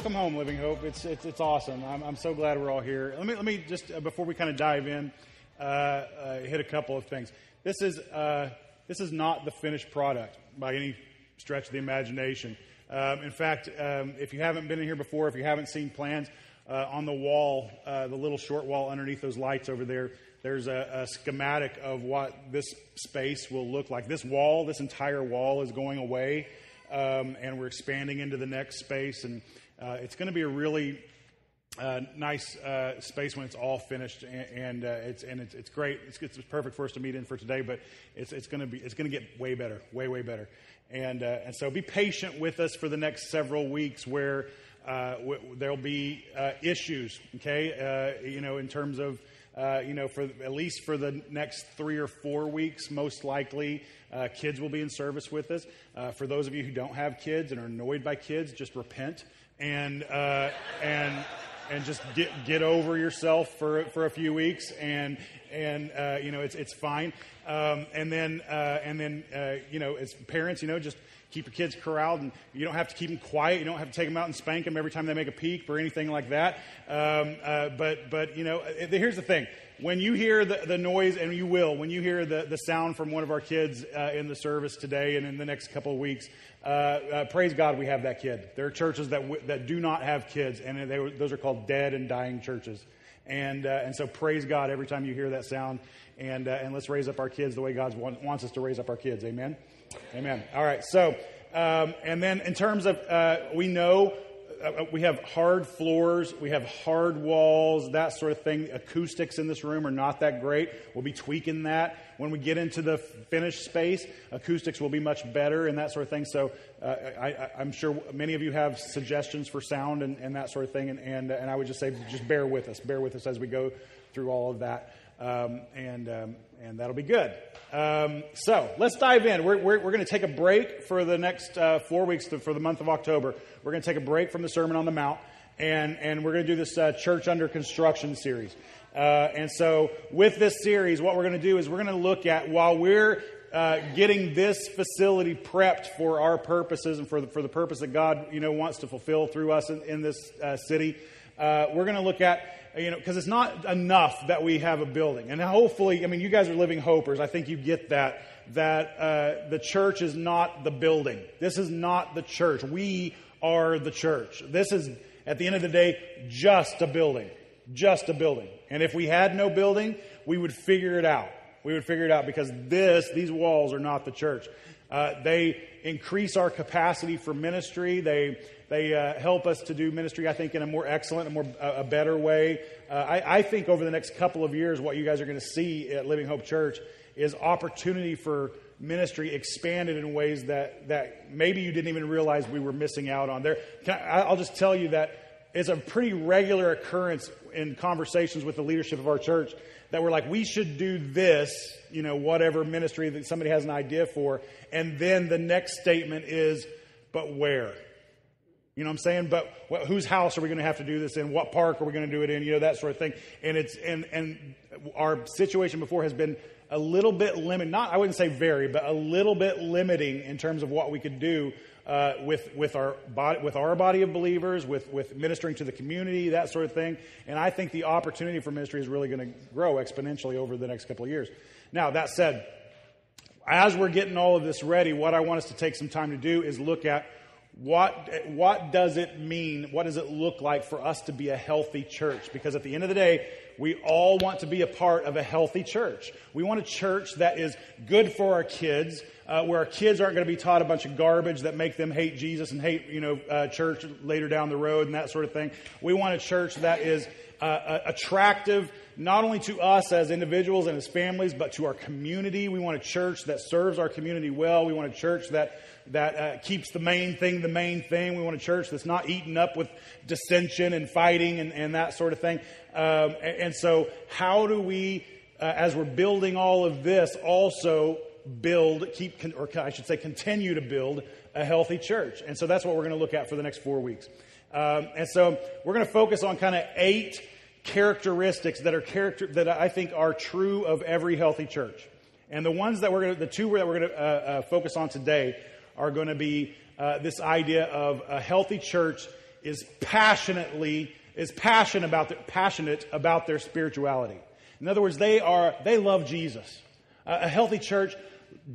welcome home, Living Hope. It's it's, it's awesome. I'm, I'm so glad we're all here. Let me let me just uh, before we kind of dive in, uh, uh, hit a couple of things. This is uh, this is not the finished product by any stretch of the imagination. Um, in fact, um, if you haven't been in here before, if you haven't seen plans uh, on the wall, uh, the little short wall underneath those lights over there, there's a, a schematic of what this space will look like. This wall, this entire wall, is going away um, and we're expanding into the next space. And uh, it's going to be a really uh, nice uh, space when it's all finished, and, and uh, it's and it's, it's great. It's, it's, perfect for us to meet in for today, but it's it's going to be it's going to get way better, way way better. And uh, and so be patient with us for the next several weeks where. Uh, w- there'll be issues, okay? you know, in terms of uh, you know, for at least for the next three or four weeks, most likely, uh, kids will be in service with us. Uh, for those of you who don't have kids and are annoyed by kids, just repent and uh, and and just get get over yourself for for a few weeks, and and uh, you know it's it's fine. Um, and then and then you know, as parents, you know, just keep your kids corralled, and you don't have to keep them quiet. You don't have to take them out and spank them every time they make a peep or anything like that. Um, uh, but, but you know, uh, here's the thing: when you hear the, the noise, and you will, when you hear the, the sound from one of our kids uh, in the service today and in the next couple of weeks, uh, uh praise God we have that kid. There are churches that w- that do not have kids, and they, those are called dead and dying churches. And, uh, and so praise God every time you hear that sound. And, uh, and let's raise up our kids the way God want, wants us to raise up our kids. Amen. Amen. All right. So, um, and then in terms of, uh, we know we have hard floors, we have hard walls, that sort of thing. Acoustics in this room are not that great. We'll be tweaking that. When we get into the finished space, acoustics will be much better and that sort of thing. So uh, I, am sure many of you have suggestions for sound and, and that sort of thing. And, and, and, I would just say, just bear with us. Bear with us as we go through all of that. Um, and, um, and that'll be good. Um, so let's dive in. We're, we're, we're going to take a break for the next uh, four weeks to, for the month of October. We're going to take a break from the Sermon on the Mount, and, and we're going to do this uh, Church Under Construction series. Uh, and so, with this series, what we're going to do is we're going to look at while we're uh, getting this facility prepped for our purposes and for the, for the purpose that God you know wants to fulfill through us in, in this uh, city. Uh, we're going to look at you know, because it's not enough that we have a building. And hopefully, I mean, you guys are living hopers. I think you get that, that uh, the church is not the building. This is not the church. We are the church. This is, at the end of the day, just a building. Just a building. And if we had no building, we would figure it out. We would figure it out because this, these walls are not the church. Uh, they increase our capacity for ministry. They, they uh, help us to do ministry, I think, in a more excellent, a more a better way. Uh, I, I, think over the next couple of years, what you guys are going to see at Living Hope Church is opportunity for ministry expanded in ways that, that maybe you didn't even realize we were missing out on. There, I, I'll just tell you that it's a pretty regular occurrence in conversations with the leadership of our church that we're like, we should do this, you know, whatever ministry that somebody has an idea for. And then the next statement is, but where? You know what I'm saying? But whose house are we going to have to do this in? What park are we going to do it in? You know, that sort of thing. And it's, and, and our situation before has been a little bit limited, not, I wouldn't say very, but a little bit limiting in terms of what we could do uh, with, with, our body, with our body of believers, with, with ministering to the community, that sort of thing. And I think the opportunity for ministry is really going to grow exponentially over the next couple of years. Now, that said, as we're getting all of this ready, what I want us to take some time to do is look at what, what does it mean? What does it look like for us to be a healthy church? Because at the end of the day, we all want to be a part of a healthy church. We want a church that is good for our kids, uh, where our kids aren't going to be taught a bunch of garbage that make them hate Jesus and hate, you know, uh, church later down the road and that sort of thing. We want a church that is uh, attractive not only to us as individuals and as families, but to our community. We want a church that serves our community well. We want a church that that uh, keeps the main thing the main thing. We want a church that's not eaten up with dissension and fighting and, and that sort of thing. Um, and, and, so, how do we, uh, as we're building all of this, also build, keep, or I should say, continue to build a healthy church? And so, that's what we're going to look at for the next four weeks. Um, and so, we're going to focus on kind of eight characteristics that are character that I think are true of every healthy church. And the ones that we're going to, the two that we're going to uh, uh, focus on today are going to be uh, this idea of a healthy church is passionately is passionate about their, passionate about their spirituality. In other words, they are they love Jesus. A healthy church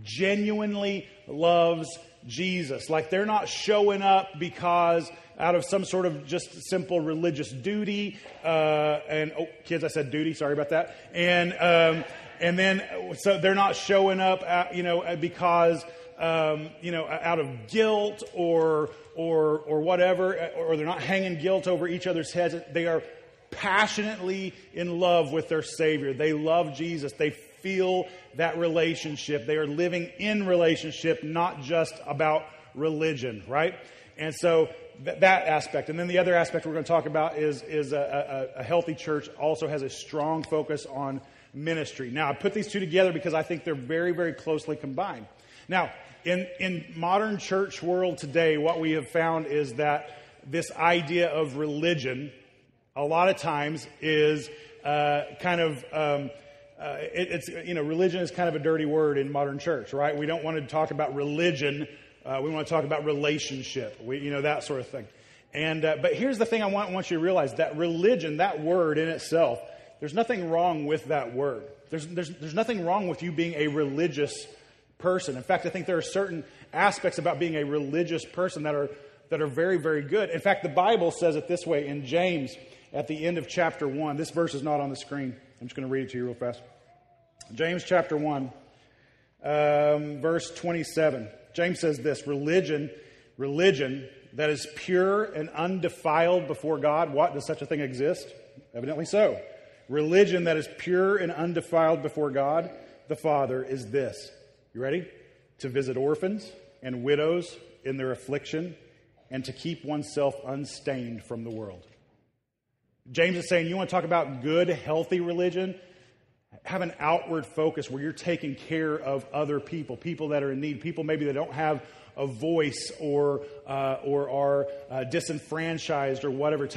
genuinely loves Jesus. Like they're not showing up because out of some sort of just simple religious duty. Uh, and oh, kids, I said duty. Sorry about that. And um, and then so they're not showing up, at, you know, because um, you know out of guilt or or or whatever, or they're not hanging guilt over each other's heads. They are passionately in love with their Savior. They love Jesus. They feel that relationship. They are living in relationship, not just about religion, right? And so th- that aspect. And then the other aspect we're going to talk about is, is a, a, a healthy church also has a strong focus on ministry. Now, I put these two together because I think they're very, very closely combined. Now, in, in modern church world today, what we have found is that this idea of religion, a lot of times, is uh, kind of um, uh, it, it's you know religion is kind of a dirty word in modern church, right? We don't want to talk about religion uh, we want to talk about relationship, we, you know, that sort of thing. And, uh, but here's the thing I want, want you to realize that religion, that word in itself, there's nothing wrong with that word. There's, there's, there's nothing wrong with you being a religious person. In fact, I think there are certain aspects about being a religious person that are, that are very, very good. In fact, the Bible says it this way in James at the end of chapter 1. This verse is not on the screen. I'm just going to read it to you real fast. James chapter 1, um, verse 27. James says this religion, religion that is pure and undefiled before God. What? Does such a thing exist? Evidently so. Religion that is pure and undefiled before God, the Father, is this. You ready? To visit orphans and widows in their affliction and to keep oneself unstained from the world. James is saying, you want to talk about good, healthy religion? have an outward focus where you're taking care of other people, people that are in need, people maybe that don't have a voice or uh, or are uh, disenfranchised or whatever.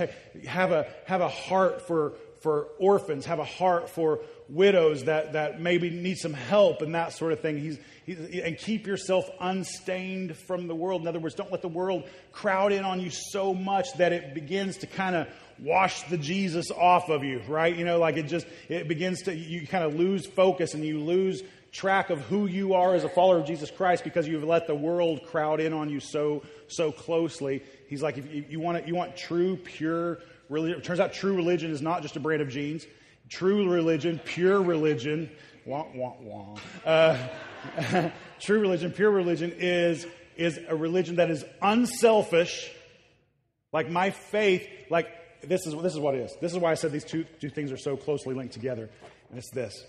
Have a have a heart for for orphans. Have a heart for widows that that maybe need some help and that sort of thing. He's, he's and keep yourself unstained from the world. In other words, don't let the world crowd in on you so much that it begins to kind of wash the Jesus off of you, right? You know, like it just, it begins to, you kind of lose focus and you lose track of who you are as a follower of Jesus Christ because you've let the world crowd in on you so, so closely. He's like, if you, want, it you want true, pure religion, it turns out true religion is not just a brand of jeans. True religion, pure religion, wah, wah, wah. Uh, true religion, pure religion is, is a religion that is unselfish. Like my faith, like this is, this is what it is. This is why I said these two, two things are so closely linked together. And it's this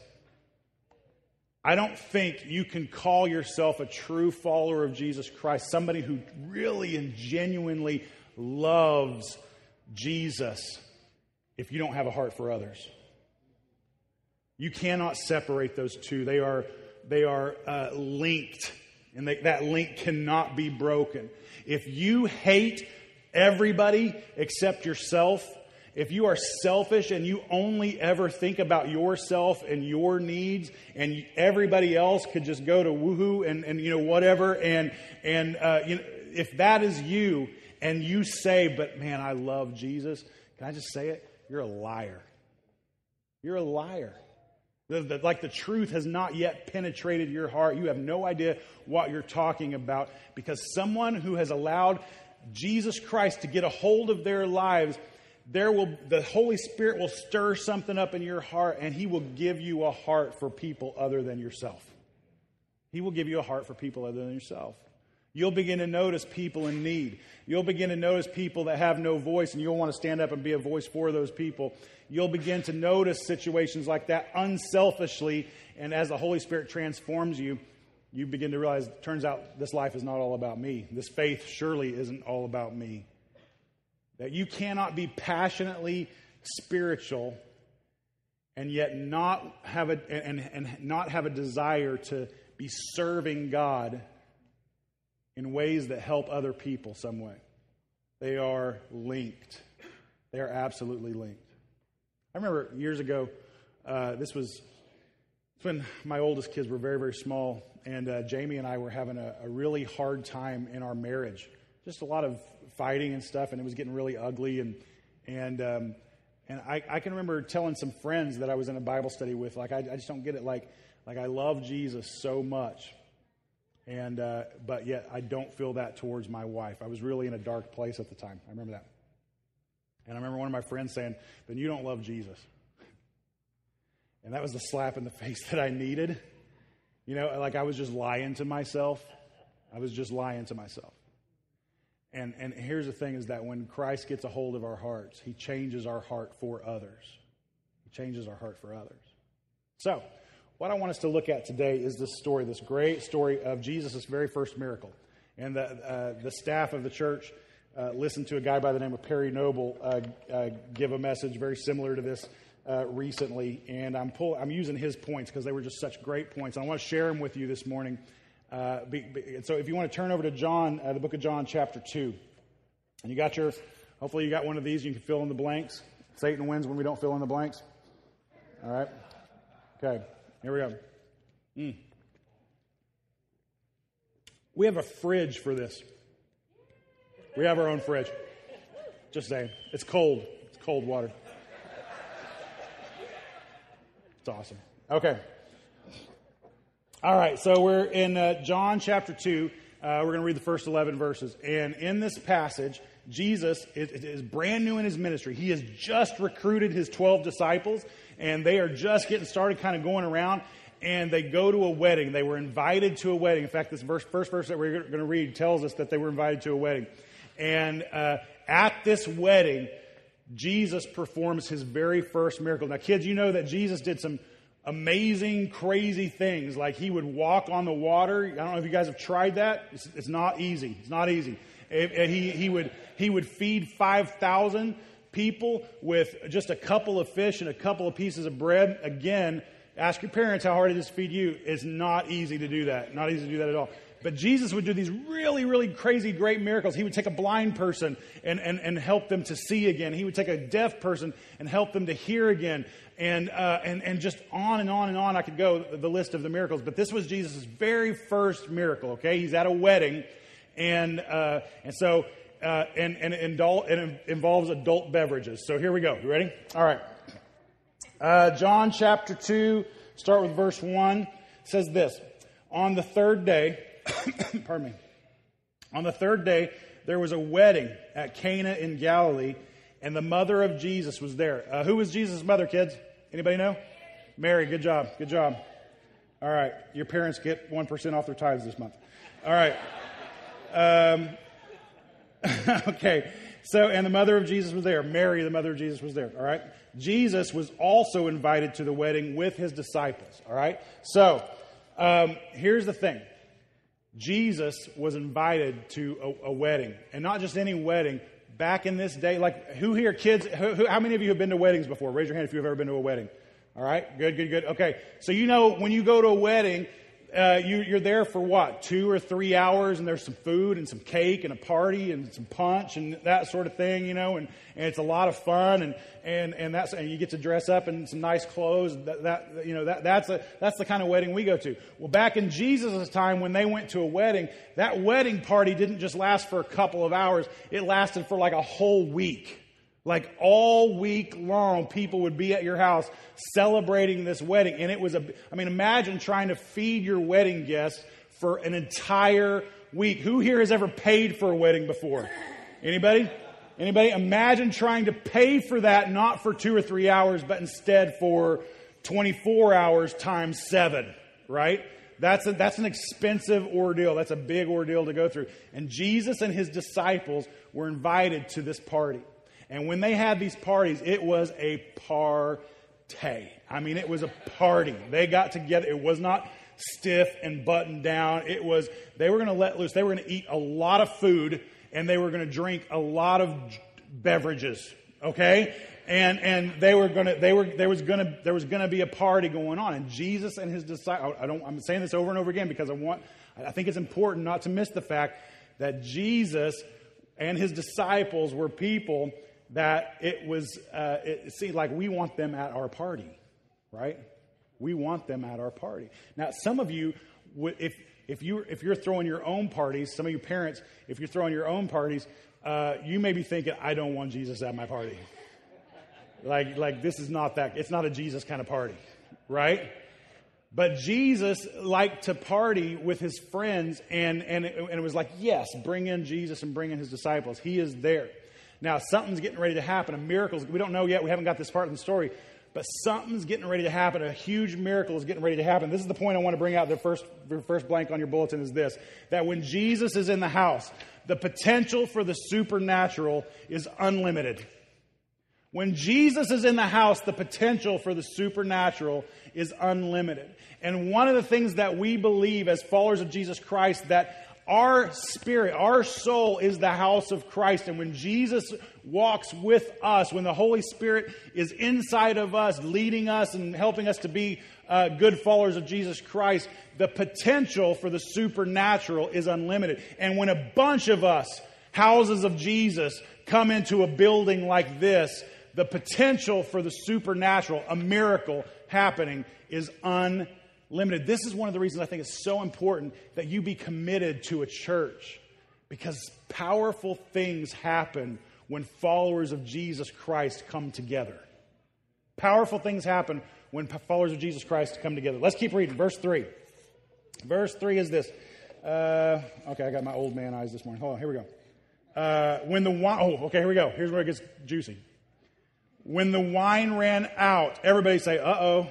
I don't think you can call yourself a true follower of Jesus Christ, somebody who really and genuinely loves Jesus, if you don't have a heart for others. You cannot separate those two. They are, they are uh, linked, and they, that link cannot be broken. If you hate everybody except yourself, if you are selfish and you only ever think about yourself and your needs and everybody else could just go to woohoo and, and you know whatever and and uh, you know, if that is you and you say but man i love jesus can i just say it? You're a liar. You're a liar. The, the, like the truth has not yet penetrated your heart. You have no idea what you're talking about because someone who has allowed Jesus Christ to get a hold of their lives, there will the Holy Spirit will stir something up in your heart and he will give you a heart for people other than yourself. He will give you a heart for people other than yourself. You'll begin to notice people in need. You'll begin to notice people that have no voice, and you'll want to stand up and be a voice for those people. You'll begin to notice situations like that unselfishly, and as the Holy Spirit transforms you, you begin to realize, turns out this life is not all about me. This faith surely isn't all about me. That you cannot be passionately spiritual and yet not have a and, and not have a desire to be serving God in ways that help other people some way. They are linked. They are absolutely linked. I remember years ago, uh, this was when my oldest kids were very, very small, and uh, Jamie and I were having a, a, really hard time in our marriage. Just a lot of fighting and stuff, and it was getting really ugly. And and um, and I, I can remember telling some friends that I was in a Bible study with, like, I, I just don't get it. Like, like I love Jesus so much, and uh, but yet I don't feel that towards my wife. I was really in a dark place at the time. I remember that. And I remember one of my friends saying, "Then you don't love Jesus." And that was the slap in the face that I needed. You know, like I was just lying to myself. I was just lying to myself. And, and here's the thing is that when Christ gets a hold of our hearts, he changes our heart for others. He changes our heart for others. So, what I want us to look at today is this story, this great story of Jesus' very first miracle. And the, uh, the staff of the church uh, listened to a guy by the name of Perry Noble uh, uh give a message very similar to this uh, recently. And I'm, pull, I'm using his points because they were just such great points. I want to share them with you this morning. Uh, be, be, so if you want to turn over to John, uh, the book of John, chapter 2, and you got your, hopefully you got one of these, you can fill in the blanks. Satan wins when we don't fill in the blanks. All right? Okay, here we go. Mm. We have a fridge for this. We have our own fridge. Just saying. It's cold. It's cold water. It's awesome. Okay. All right, so we're in uh, John chapter 2. Uh, we're going to read the first 11 verses. And in this passage, Jesus is, is, brand new in his ministry. He has just recruited his 12 disciples, and they are just getting started, kind of going around. And they go to a wedding. They were invited to a wedding. In fact, this verse, first verse that we're going to read tells us that they were invited to a wedding. And uh, at this wedding, Jesus performs his very first miracle. Now, kids, you know that Jesus did some amazing, crazy things. Like he would walk on the water. I don't know if you guys have tried that. It's, it's not easy. It's not easy. It, it, he, he, would, he would feed 5,000 people with just a couple of fish and a couple of pieces of bread. Again, ask your parents how hard it is to feed you. It's not easy to do that. Not easy to do that at all. But Jesus would do these really, really crazy, great miracles. He would take a blind person and, and, and help them to see again. He would take a deaf person and help them to hear again. And, uh, and, and just on and on and on I could go, the list of the miracles. But this was Jesus' very first miracle, okay? He's at a wedding. And, uh, and so, uh, and, and, adult, and it involves adult beverages. So here we go. You ready? All right. Uh, John chapter 2, start with verse 1, says this On the third day, pardon me. On the third day, there was a wedding at Cana in Galilee, and the mother of Jesus was there. Uh, who was Jesus' mother, kids? Anybody know? Mary. Good job. Good job. All right. Your parents get 1% off their tithes this month. All right. Um, okay. So, and the mother of Jesus was there. Mary, the mother of Jesus, was there. All right. Jesus was also invited to the wedding with his disciples. All right. So, um, here's the thing Jesus was invited to a, a, wedding, and not just any wedding. Back in this day, like who here, kids? Who, who, how many of you have been to weddings before? Raise your hand if you've ever been to a wedding. All right, good, good, good. Okay, so you know when you go to a wedding, uh, you, you're there for what, two or three hours, and there's some food and some cake and a party and some punch and that sort of thing, you know, and, and it's a lot of fun, and, and, and, that's, and you get to dress up in some nice clothes. That, that you know, that, that's, a, that's the kind of wedding we go to. Well, back in Jesus' time, when they went to a wedding, that wedding party didn't just last for a couple of hours, it lasted for like a whole week. Like all week long, people would be at your house celebrating this wedding. And it was a, I mean, imagine trying to feed your wedding guests for an entire week. Who here has ever paid for a wedding before? Anybody? Anybody? Imagine trying to pay for that not for two or three hours, but instead for 24 hours times seven, right? That's, a, that's an expensive ordeal. That's a big ordeal to go through. And Jesus and his disciples were invited to this party. And when they had these parties, it was a party. I mean, it was a party. They got together. It was not stiff and buttoned down. It was, they were going to let loose. They were going to eat a lot of food and they were going to drink a lot of beverages. Okay? And, and they were going to, they were, there was going to, there was going to be a party going on. And Jesus and his disciples, I don't, I'm saying this over and over again because I want, I think it's important not to miss the fact that Jesus and his disciples were people that it was, uh, it seemed like we want them at our party, right? We want them at our party. Now, some of you, if, if, you, if you're throwing your own parties, some of you parents, if you're throwing your own parties, uh, you may be thinking, I don't want Jesus at my party. Like, like this is not that, it's not a Jesus kind of party, right? But Jesus liked to party with his friends, and, and, it, and it was like, yes, bring in Jesus and bring in his disciples. He is there. Now, something's getting ready to happen. A miracle, we don't know yet. We haven't got this part of the story. But something's getting ready to happen. A huge miracle is getting ready to happen. This is the point I want to bring out. The first, the first blank on your bulletin is this that when Jesus is in the house, the potential for the supernatural is unlimited. When Jesus is in the house, the potential for the supernatural is unlimited. And one of the things that we believe as followers of Jesus Christ that our spirit, our soul is the house of Christ. And when Jesus walks with us, when the Holy Spirit is inside of us, leading us and helping us to be uh, good followers of Jesus Christ, the potential for the supernatural is unlimited. And when a bunch of us, houses of Jesus, come into a building like this, the potential for the supernatural, a miracle happening, is unlimited limited. This is one of the reasons I think it's so important that you be committed to a church because powerful things happen when followers of Jesus Christ come together. Powerful things happen when followers of Jesus Christ come together. Let's keep reading. Verse 3. Verse 3 is this. Uh, okay, I got my old man eyes this morning. Hold on, here we go. Uh, when the wine, oh, okay, here we go. Here's where it gets juicy. When the wine ran out, everybody say, uh oh.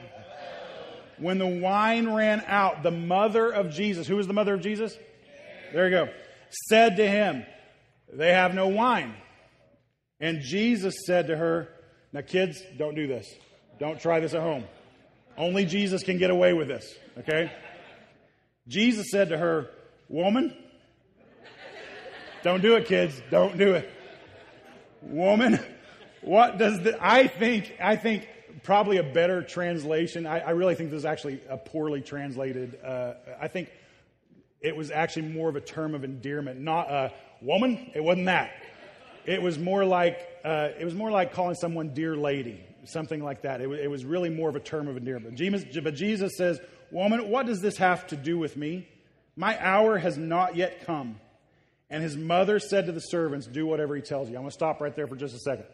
When the wine ran out, the mother of Jesus, who was the mother of Jesus? There you go, said to him, They have no wine. And Jesus said to her, Now, kids, don't do this. Don't try this at home. Only Jesus can get away with this, okay? Jesus said to her, Woman, don't do it, kids. Don't do it. Woman, what does the, I think, I think probably a better translation. I, I, really think this is actually a poorly translated. Uh, I think it was actually more of a term of endearment, not a woman. It wasn't that. It was more like uh, it was more like calling someone dear lady, something like that. It, w- it was really more of a term of endearment. Jesus, but Jesus says, "Woman, what does this have to do with me? My hour has not yet come." And his mother said to the servants, "Do whatever he tells you." I'm going to stop right there for just a second.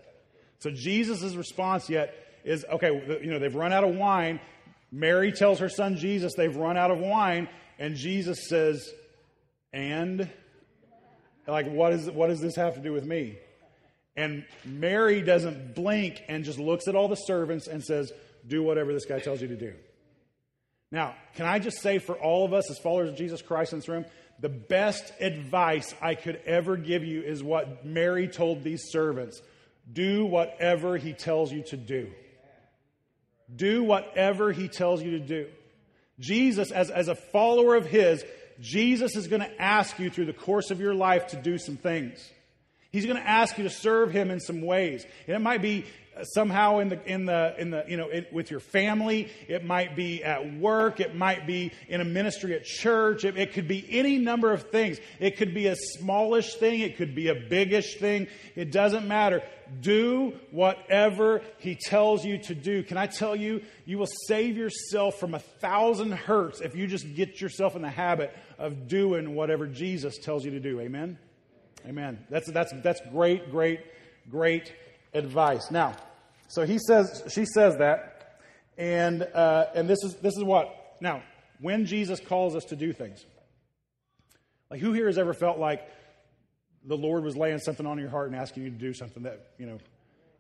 So Jesus' response yet is okay, you know, they've run out of wine. Mary tells her son Jesus they've run out of wine, and Jesus says, and? Like, what, is, what does this have to do with me? And Mary doesn't blink and just looks at all the servants and says, do whatever this guy tells you to do. Now, can I just say for all of us as followers of Jesus Christ in this room, the best advice I could ever give you is what Mary told these servants do whatever he tells you to do. Do whatever he tells you to do. Jesus, as, as a follower of his, Jesus is going to ask you through the course of your life to do some things. He's going to ask you to serve him in some ways. And it might be somehow in the in the in the you know it, with your family it might be at work it might be in a ministry at church it, it, could be any number of things. It could be a smallish thing it could be a biggish thing it doesn't matter. Do whatever he tells you to do. Can i tell you you will save yourself from a thousand hurts if you just get yourself in the habit of doing whatever jesus tells you to do. Amen? Amen. That's that's that's great great great advice. Now, so he says, she says that, and uh, and this is this is what now when Jesus calls us to do things. Like who here has ever felt like the Lord was laying something on your heart and asking you to do something that you know?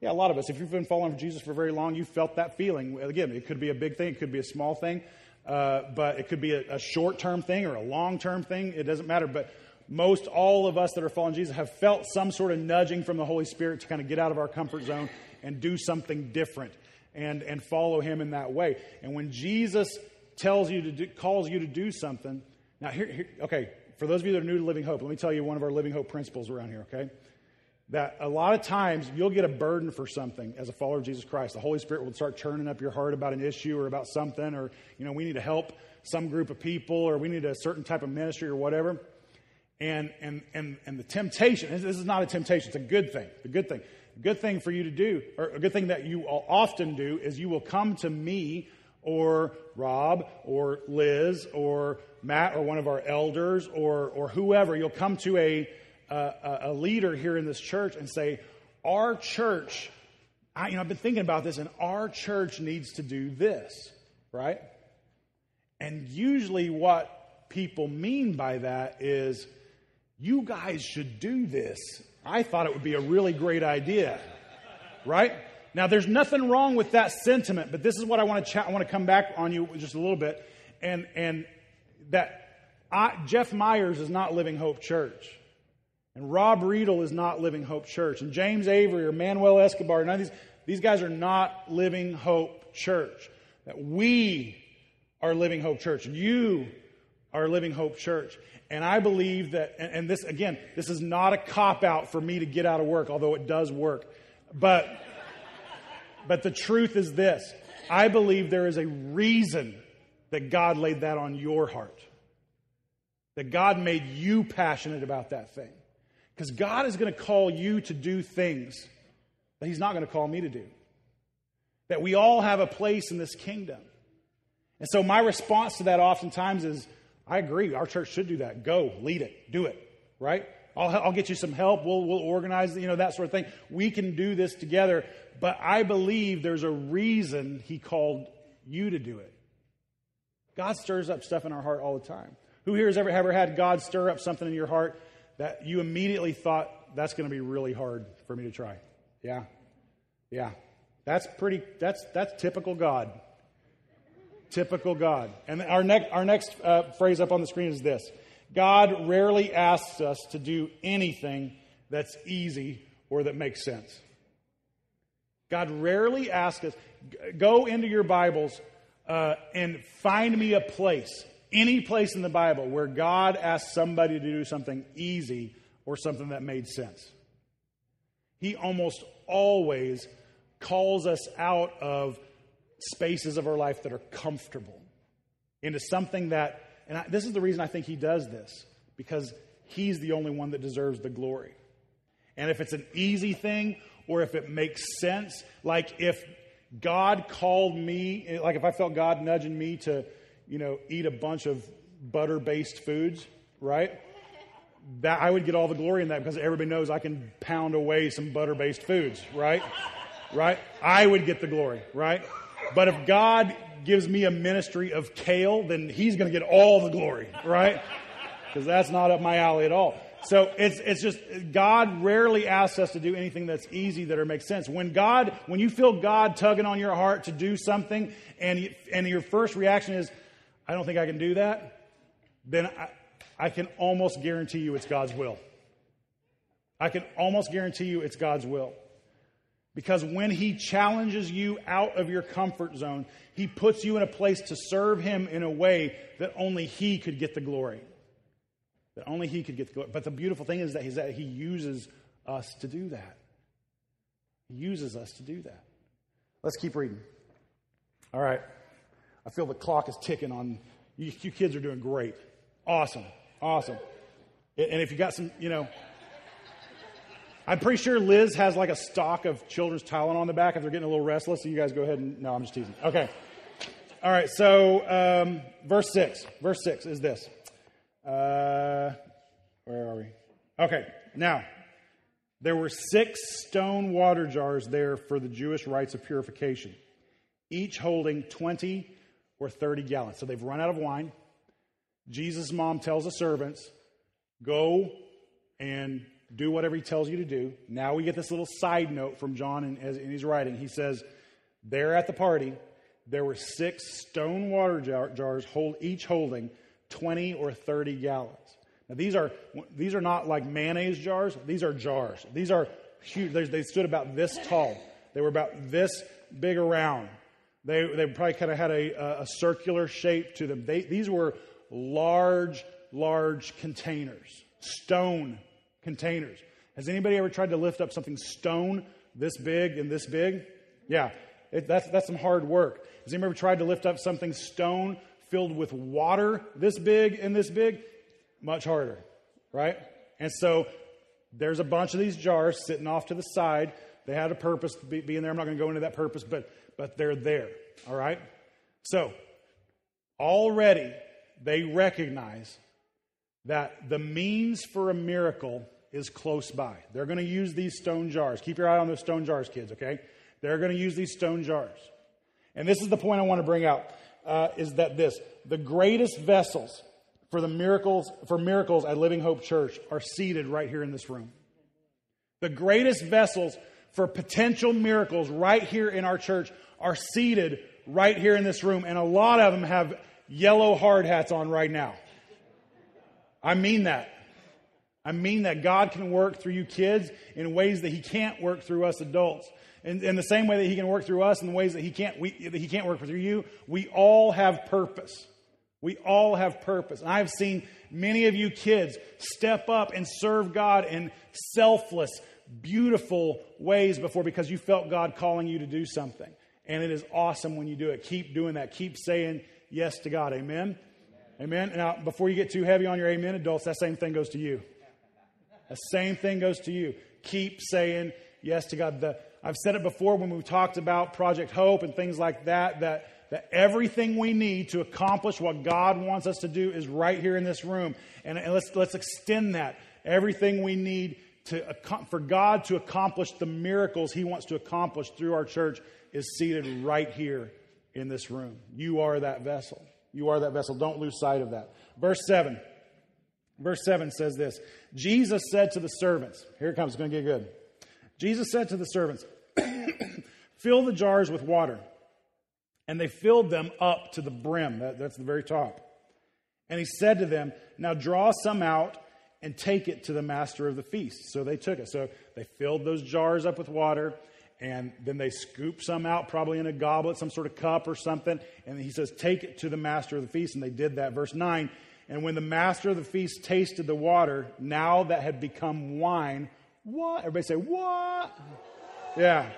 Yeah, a lot of us. If you've been following Jesus for very long, you felt that feeling. Again, it could be a big thing, it could be a small thing, uh, but it could be a, a short term thing or a long term thing. It doesn't matter. But most all of us that are following Jesus have felt some sort of nudging from the Holy Spirit to kind of get out of our comfort zone and do something different and, and follow Him in that way. And when Jesus tells you to do, calls you to do something, now here, here, okay, for those of you that are new to Living Hope, let me tell you one of our Living Hope principles around here, okay? That a lot of times you'll get a burden for something as a follower of Jesus Christ. The Holy Spirit will start churning up your heart about an issue or about something, or, you know, we need to help some group of people, or we need a certain type of ministry or whatever. And, and, and, and the temptation, this is not a temptation, it's a good thing. The good thing. A good thing for you to do, or a good thing that you will often do, is you will come to me or Rob or Liz or Matt or one of our elders or, or whoever. You'll come to a, a, a leader here in this church and say, our church, I, you know, I've been thinking about this, and our church needs to do this, right? And usually, what people mean by that is, you guys should do this. I thought it would be a really great idea, right? Now, there's nothing wrong with that sentiment, but this is what I want to chat. I want to come back on you just a little bit, and and that I, Jeff Myers is not Living Hope Church. And Rob Riedel is not Living Hope Church. And James Avery or Manuel Escobar, none of these, these guys are not Living Hope Church. That we are Living Hope Church. And you are Living Hope Church. And I believe that, and, and this, again, this is not a cop out for me to get out of work, although it does work. But, but the truth is this I believe there is a reason that God laid that on your heart. That God made you passionate about that thing. Because God is going to call you to do things that He's not going to call me to do. That we all have a place in this kingdom. And so my response to that oftentimes is I agree. Our church should do that. Go, lead it, do it, right? I'll, I'll get you some help. We'll, we'll organize, you know, that sort of thing. We can do this together. But I believe there's a reason He called you to do it. God stirs up stuff in our heart all the time. Who here has ever, ever had God stir up something in your heart that you immediately thought, that's going to be really hard for me to try? Yeah? Yeah. That's pretty, that's, that's typical God. Typical God. And our, next our next uh, phrase up on the screen is this God rarely asks us to do anything that's easy or that makes sense. God rarely asks us, go into your Bibles uh, and find me a place any place in the Bible where God asked somebody to do something easy or something that made sense. He almost always calls us out of spaces of our life that are comfortable into something that, and I, this is the reason I think he does this, because he's the only one that deserves the glory. And if it's an easy thing or if it makes sense, like if God called me, like if I felt God nudging me to, you know, eat a bunch of butter based foods, right? That I would get all the glory in that because everybody knows I can pound away some butter based foods, right? Right? I would get the glory, right? But if God gives me a ministry of kale, then he's going to get all the glory, right? Because that's not up my alley at all. So it's, it's just, God rarely asks us to do anything that's easy that or makes sense. When God, when you feel God tugging on your heart to do something and, and your first reaction is, I don't think I can do that, then I, I can almost guarantee you it's God's will. I can almost guarantee you it's God's will. Because when He challenges you out of your comfort zone, He puts you in a place to serve Him in a way that only He could get the glory. That only He could get the glory. But the beautiful thing is that, He uses us to do that. He uses us to do that. Let's keep reading. All right. I feel the clock is ticking on you. You kids are doing great. Awesome. Awesome. And if you got some, you know, I'm pretty sure Liz has like a stock of children's Tylenol on the back if they're getting a little restless. So you guys go ahead and, no, I'm just teasing. Okay. All right. So, um, verse 6. Verse 6 is this. Uh, where are we? Okay. Now, there were six stone water jars there for the Jewish rites of purification, each holding 20 or 30 gallons. So they've run out of wine. Jesus' mom tells the servants, go and do whatever he tells you to do. Now we get this little side note from John in, in his writing. He says, there at the party, there were six stone water jar, jars, hold, each holding 20 or 30 gallons. Now these are these are not like mayonnaise jars. These are jars. These are huge. They stood about this tall. They were about this big around. They, they probably kind of had a, a circular shape to them. They, these were large, large containers, stone containers. Has anybody ever tried to lift up something stone this big and this big? Yeah, it, that's, that's some hard work. Has anybody ever tried to lift up something stone filled with water this big and this big? Much harder, right? And so there's a bunch of these jars sitting off to the side. They had a purpose to be, being there. I'm not going to go into that purpose, but but they're there. All right? So, already they recognize that the means for a miracle is close by. They're going to use these stone jars. Keep your eye on those stone jars, kids, okay? They're going to use these stone jars. And this is the point I want to bring out uh, is that this the greatest vessels for the miracles for miracles at Living Hope Church are seated right here in this room. The greatest vessels for potential miracles right here in our church are seated right here in this room, and a lot of them have yellow hard hats on right now. I mean that. I mean that God can work through you kids in ways that He can't work through us adults. And in the same way that He can work through us in the ways that He can't, we, that He can't work through you, we all have purpose. We all have purpose. And I've seen many of you kids step up and serve God in selfless, beautiful ways before because you felt God calling you to do something. And it is awesome when you do it. Keep doing that. Keep saying yes to God. Amen. Amen. Now, before you get too heavy on your amen, adults, that same thing goes to you. The same thing goes to you. Keep saying yes to God. The, I've said it before when we talked about Project Hope and things like that, that, that everything we need to accomplish what God wants us to do is right here in this room. And, and let's, let's extend that. Everything we need to, for God to accomplish the miracles He wants to accomplish through our church is seated right here in this room. You are that vessel. You are that vessel. Don't lose sight of that. Verse 7. Verse 7 says this Jesus said to the servants, here it comes, it's going to get good. Jesus said to the servants, Fill the jars with water. And they filled them up to the brim. That, that's the very top. And he said to them, Now draw some out and take it to the master of the feast. So they took it. So they filled those jars up with water and then they scoop some out, probably in a goblet, some sort of cup or something. And he says, Take it to the master of the feast. And they did that. Verse 9 And when the master of the feast tasted the water, now that had become wine, what? Everybody say, What? Yeah.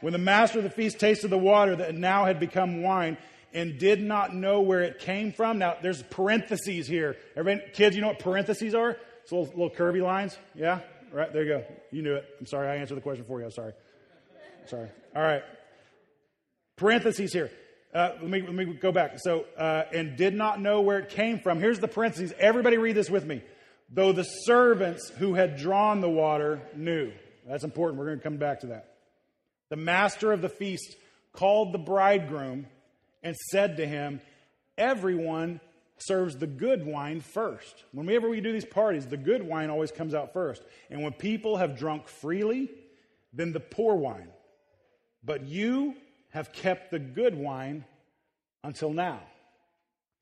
When the master of the feast tasted the water that now had become wine and did not know where it came from. Now, there's parentheses here. Everybody, kids, you know what parentheses are? It's little, little curvy lines. Yeah? Right, there you go. You knew it. I'm sorry, I answered the question for you. I'm sorry. Sorry. All right. Parentheses here. Uh, let, me, let me go back. So, uh, and did not know where it came from. Here's the parentheses. Everybody read this with me. Though the servants who had drawn the water knew. That's important. We're going to come back to that. The master of the feast called the bridegroom and said to him, Everyone serves the good wine first. Whenever we do these parties, the good wine always comes out first. And when people have drunk freely, then the poor wine. But you have kept the good wine until now.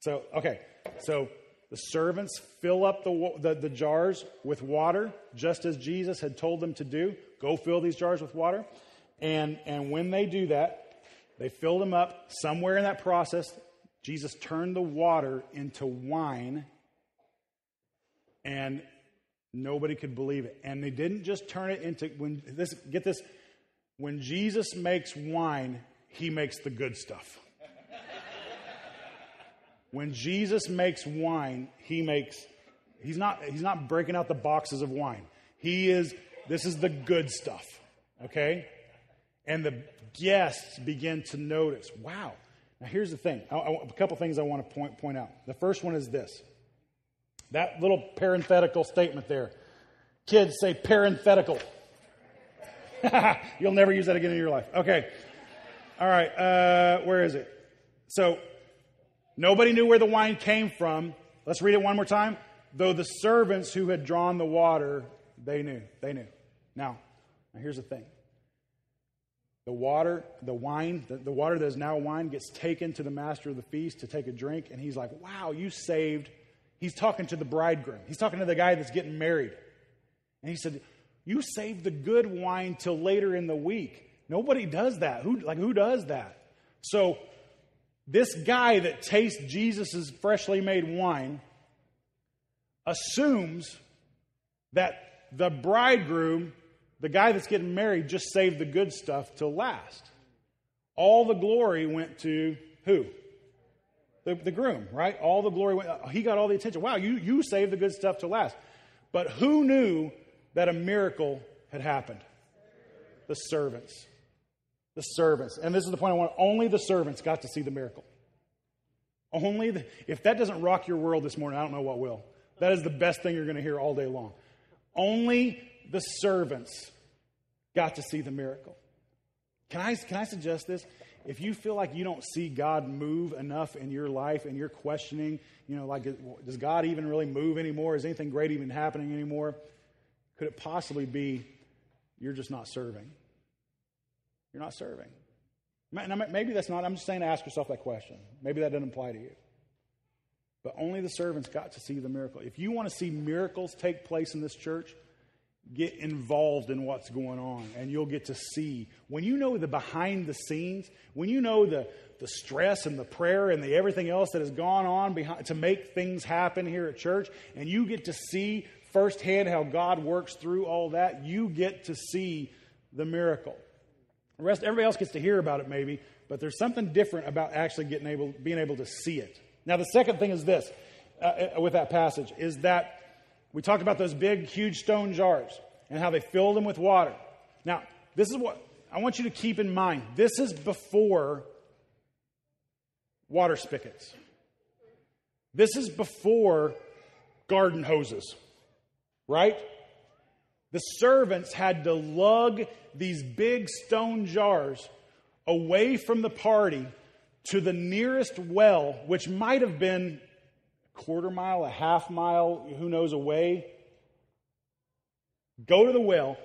So, okay, so the servants fill up the, the, the, jars with water, just as Jesus had told them to do. Go fill these jars with water. And, and when they do that, they fill them up. Somewhere in that process, Jesus turned the water into wine, and nobody could believe it. And they didn't just turn it into, when this, get this, when Jesus makes wine, he makes the good stuff. when Jesus makes wine, he makes he's not he's not breaking out the boxes of wine. He is this is the good stuff. Okay? And the guests begin to notice, wow. Now here's the thing. I, I, a couple things I want to point point out. The first one is this. That little parenthetical statement there. Kids say parenthetical. You'll never use that again in your life. Okay. All right. Uh, where is it? So, nobody knew where the wine came from. Let's read it one more time. Though the servants who had drawn the water, they knew. They knew. Now, now here's the thing. The water, the wine, the, the water that is now wine gets taken to the master of the feast to take a drink, and he's like, Wow, you saved. He's talking to the bridegroom. He's talking to the guy that's getting married. And he said, you saved the good wine till later in the week. Nobody does that. Who like who does that? So this guy that tastes Jesus' freshly made wine assumes that the bridegroom, the guy that's getting married, just saved the good stuff till last. All the glory went to who? The, the groom, right? All the glory went, he got all the attention. Wow, you, you saved the good stuff till last. But who knew that a miracle had happened? The servants. The servants. And this is the point I want. Only the servants got to see the miracle. Only the, if that doesn't rock your world this morning, I don't know what will. That is the best thing you're going to hear all day long. Only the servants got to see the miracle. Can I, can I suggest this? If you feel like you don't see God move enough in your life and you're questioning, you know, like, does God even really move anymore? Is anything great even happening anymore? Could it possibly be you're just not serving? You're not serving. Maybe that's not, I'm just saying to ask yourself that question. Maybe that doesn't apply to you. But only the servants got to see the miracle. If you want to see miracles take place in this church, get involved in what's going on and you'll get to see. When you know the behind the scenes, when you know the, the stress and the prayer and the everything else that has gone on behind, to make things happen here at church, and you get to see firsthand how God works through all that, you get to see the miracle. The rest, everybody else gets to hear about it maybe, but there's something different about actually getting able, being able to see it. Now, the second thing is this uh, uh with that passage is that we talked about those big, huge stone jars and how they filled them with water. Now, this is what I want you to keep in mind. This is before water spigots. This is before garden hoses, right? The servants had to lug these big stone jars away from the party to the nearest well, which might have been a quarter mile, a half mile, who knows, away. Go to the well,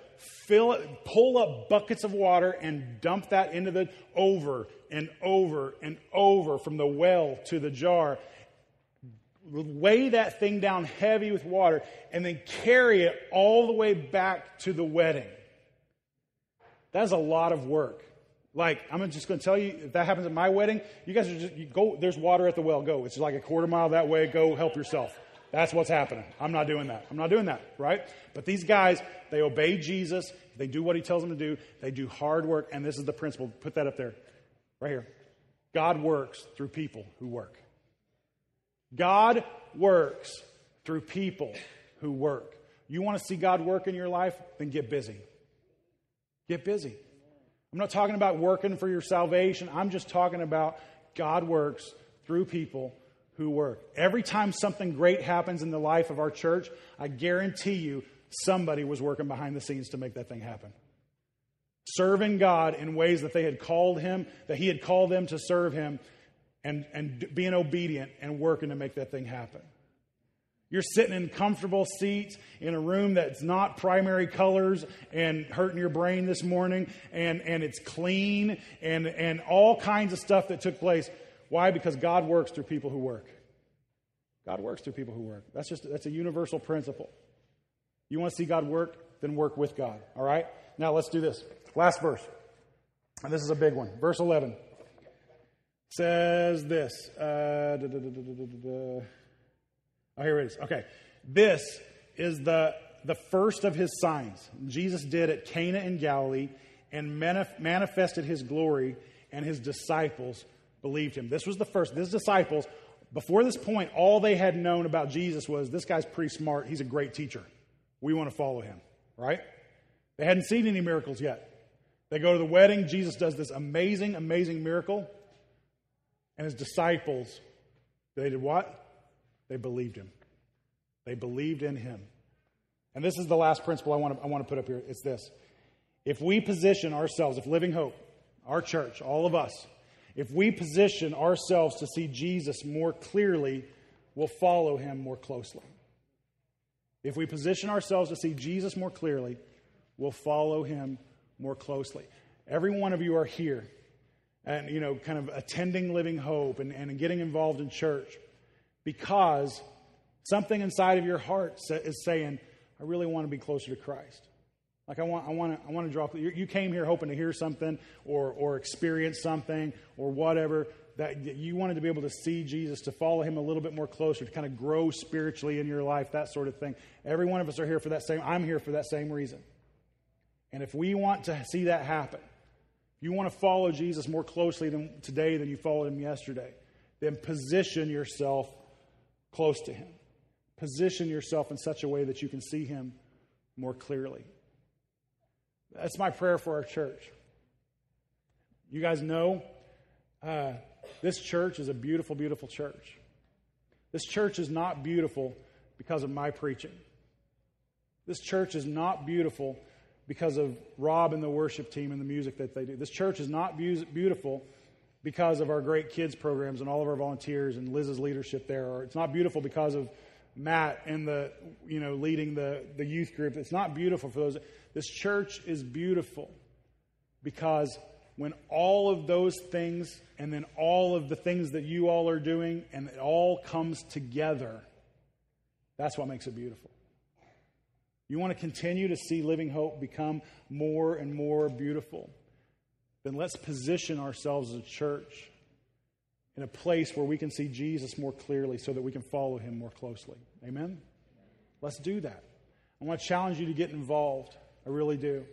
fill it, pull up buckets of water, and dump that into the over and over and over from the well to the jar. Weigh that thing down heavy with water, and then carry it all the way back to the wedding. That's a lot of work. Like, I'm just going to tell you, if that happens at my wedding, you guys are just, you go, there's water at the well, go. It's like a quarter mile that way, go help yourself. That's what's happening. I'm not doing that. I'm not doing that, right? But these guys, they obey Jesus. They do what he tells them to do. They do hard work, and this is the principle. Put that up there, right here. God works through people who work. God works through people who work. You want to see God work in your life? Then get busy. Get busy. I'm not talking about working for your salvation. I'm just talking about God works through people who work. Every time something great happens in the life of our church, I guarantee you somebody was working behind the scenes to make that thing happen. Serving God in ways that they had called him, that he had called them to serve him, and, and being obedient and working to make that thing happen. You're sitting in comfortable seats in a room that's not primary colors and hurting your brain this morning, and, and it's clean and, and all kinds of stuff that took place. Why? Because God works through people who work. God works through people who work. That's just that's a universal principle. You want to see God work, then work with God. All right? Now let's do this. Last verse. And this is a big one. Verse 11 says this. Uh, Oh, here it is. Okay. This is the, the first of his signs Jesus did at Cana in Galilee and manif- manifested his glory, and his disciples believed him. This was the first. His disciples, before this point, all they had known about Jesus was this guy's pretty smart. He's a great teacher. We want to follow him, right? They hadn't seen any miracles yet. They go to the wedding. Jesus does this amazing, amazing miracle. And his disciples, they did what? They believed him. They believed in him. And this is the last principle I want to, I want to put up here. It's this. If we position ourselves, if Living Hope, our church, all of us, if we position ourselves to see Jesus more clearly, we'll follow him more closely. If we position ourselves to see Jesus more clearly, we'll follow him more closely. Every one of you are here and, you know, kind of attending Living Hope and, and getting involved in church because something inside of your heart is saying, I really want to be closer to Christ. Like I want, I want to, I want to draw. You came here hoping to hear something or or experience something or whatever that you wanted to be able to see Jesus, to follow Him a little bit more closer, to kind of grow spiritually in your life, that sort of thing. Every one of us are here for that same. I'm here for that same reason. And if we want to see that happen, you want to follow Jesus more closely than today than you followed Him yesterday, then position yourself close to Him. Position yourself in such a way that you can see Him more clearly. That's my prayer for our church. You guys know uh, this church is a beautiful, beautiful church. This church is not beautiful because of my preaching. This church is not beautiful because of Rob and the worship team and the music that they do. This church is not beautiful because of our great kids programs and all of our volunteers and Liz's leadership there. Or it's not beautiful because of Matt and the, you know, leading the, the youth group. It's not beautiful for those. This church is beautiful because when all of those things and then all of the things that you all are doing and it all comes together, that's what makes it beautiful. You want to continue to see Living Hope become more and more beautiful, then let's position ourselves as a church in a place where we can see Jesus more clearly so that we can follow him more closely. Amen? Let's do that. I want to challenge you to get involved. I really do.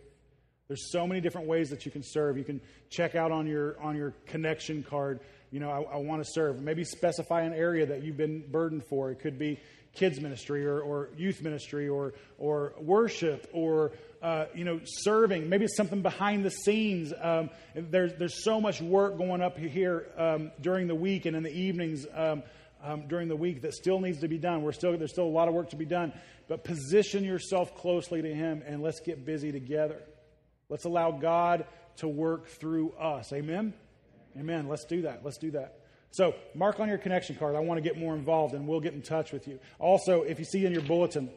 There's so many different ways that you can serve. You can check out on your on your connection card. You know, I, I want to serve. Maybe specify an area that you've been burdened for. It could be kids ministry or, or youth ministry or or worship or uh, you know serving. Maybe it's something behind the scenes. Um, there's there's so much work going up here um, during the week and in the evenings. Um, um, during the week that still needs to be done. We're still, there's still a lot of work to be done, but position yourself closely to Him and let's get busy together. Let's allow God to work through us. Amen? Amen. Let's do that. Let's do that. So, mark on your connection card. I want to get more involved, and we'll get in touch with you. Also, if you see in your bulletin,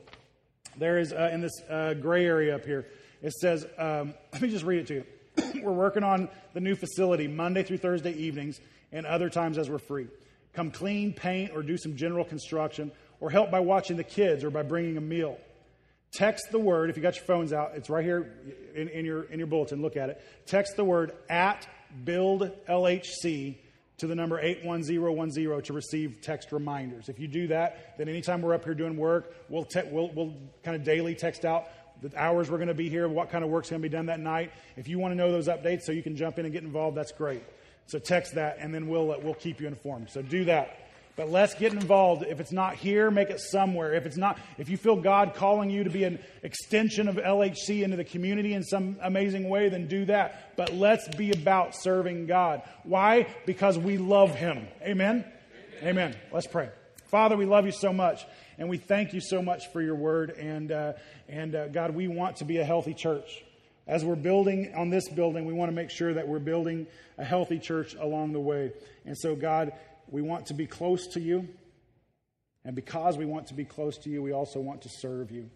there is uh, in this uh, gray area up here, it says, um, let me just read it to you. we're working on the new facility Monday through Thursday evenings and other times as we're free. Come clean, paint, or do some general construction, or help by watching the kids or by bringing a meal. Text the word, if you got your phones out, it's right here in, in, your, in your bulletin. Look at it. Text the word at build LHC to the number 81010 to receive text reminders. If you do that, then anytime we're up here doing work, we'll, te- we'll, we'll kind of daily text out the hours we're going to be here, what kind of work's going to be done that night. If you want to know those updates so you can jump in and get involved, that's great. So text that, and then we'll, uh, we'll keep you informed. So do that. But let's get involved. If it's not here, make it somewhere. If it's not, if you feel God calling you to be an extension of LHC into the community in some amazing way, then do that. But let's be about serving God. Why? Because we love Him. Amen? Amen. Amen. Let's pray. Father, we love you so much, and we thank you so much for your word. And, uh, and uh, God, we want to be a healthy church. As we're building on this building, we want to make sure that we're building a healthy church along the way. And so, God, we want to be close to you. And because we want to be close to you, we also want to serve you.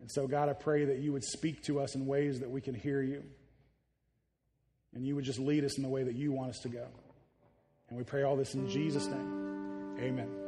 And so, God, I pray that you would speak to us in ways that we can hear you. And you would just lead us in the way that you want us to go. And we pray all this in Jesus' name. Amen.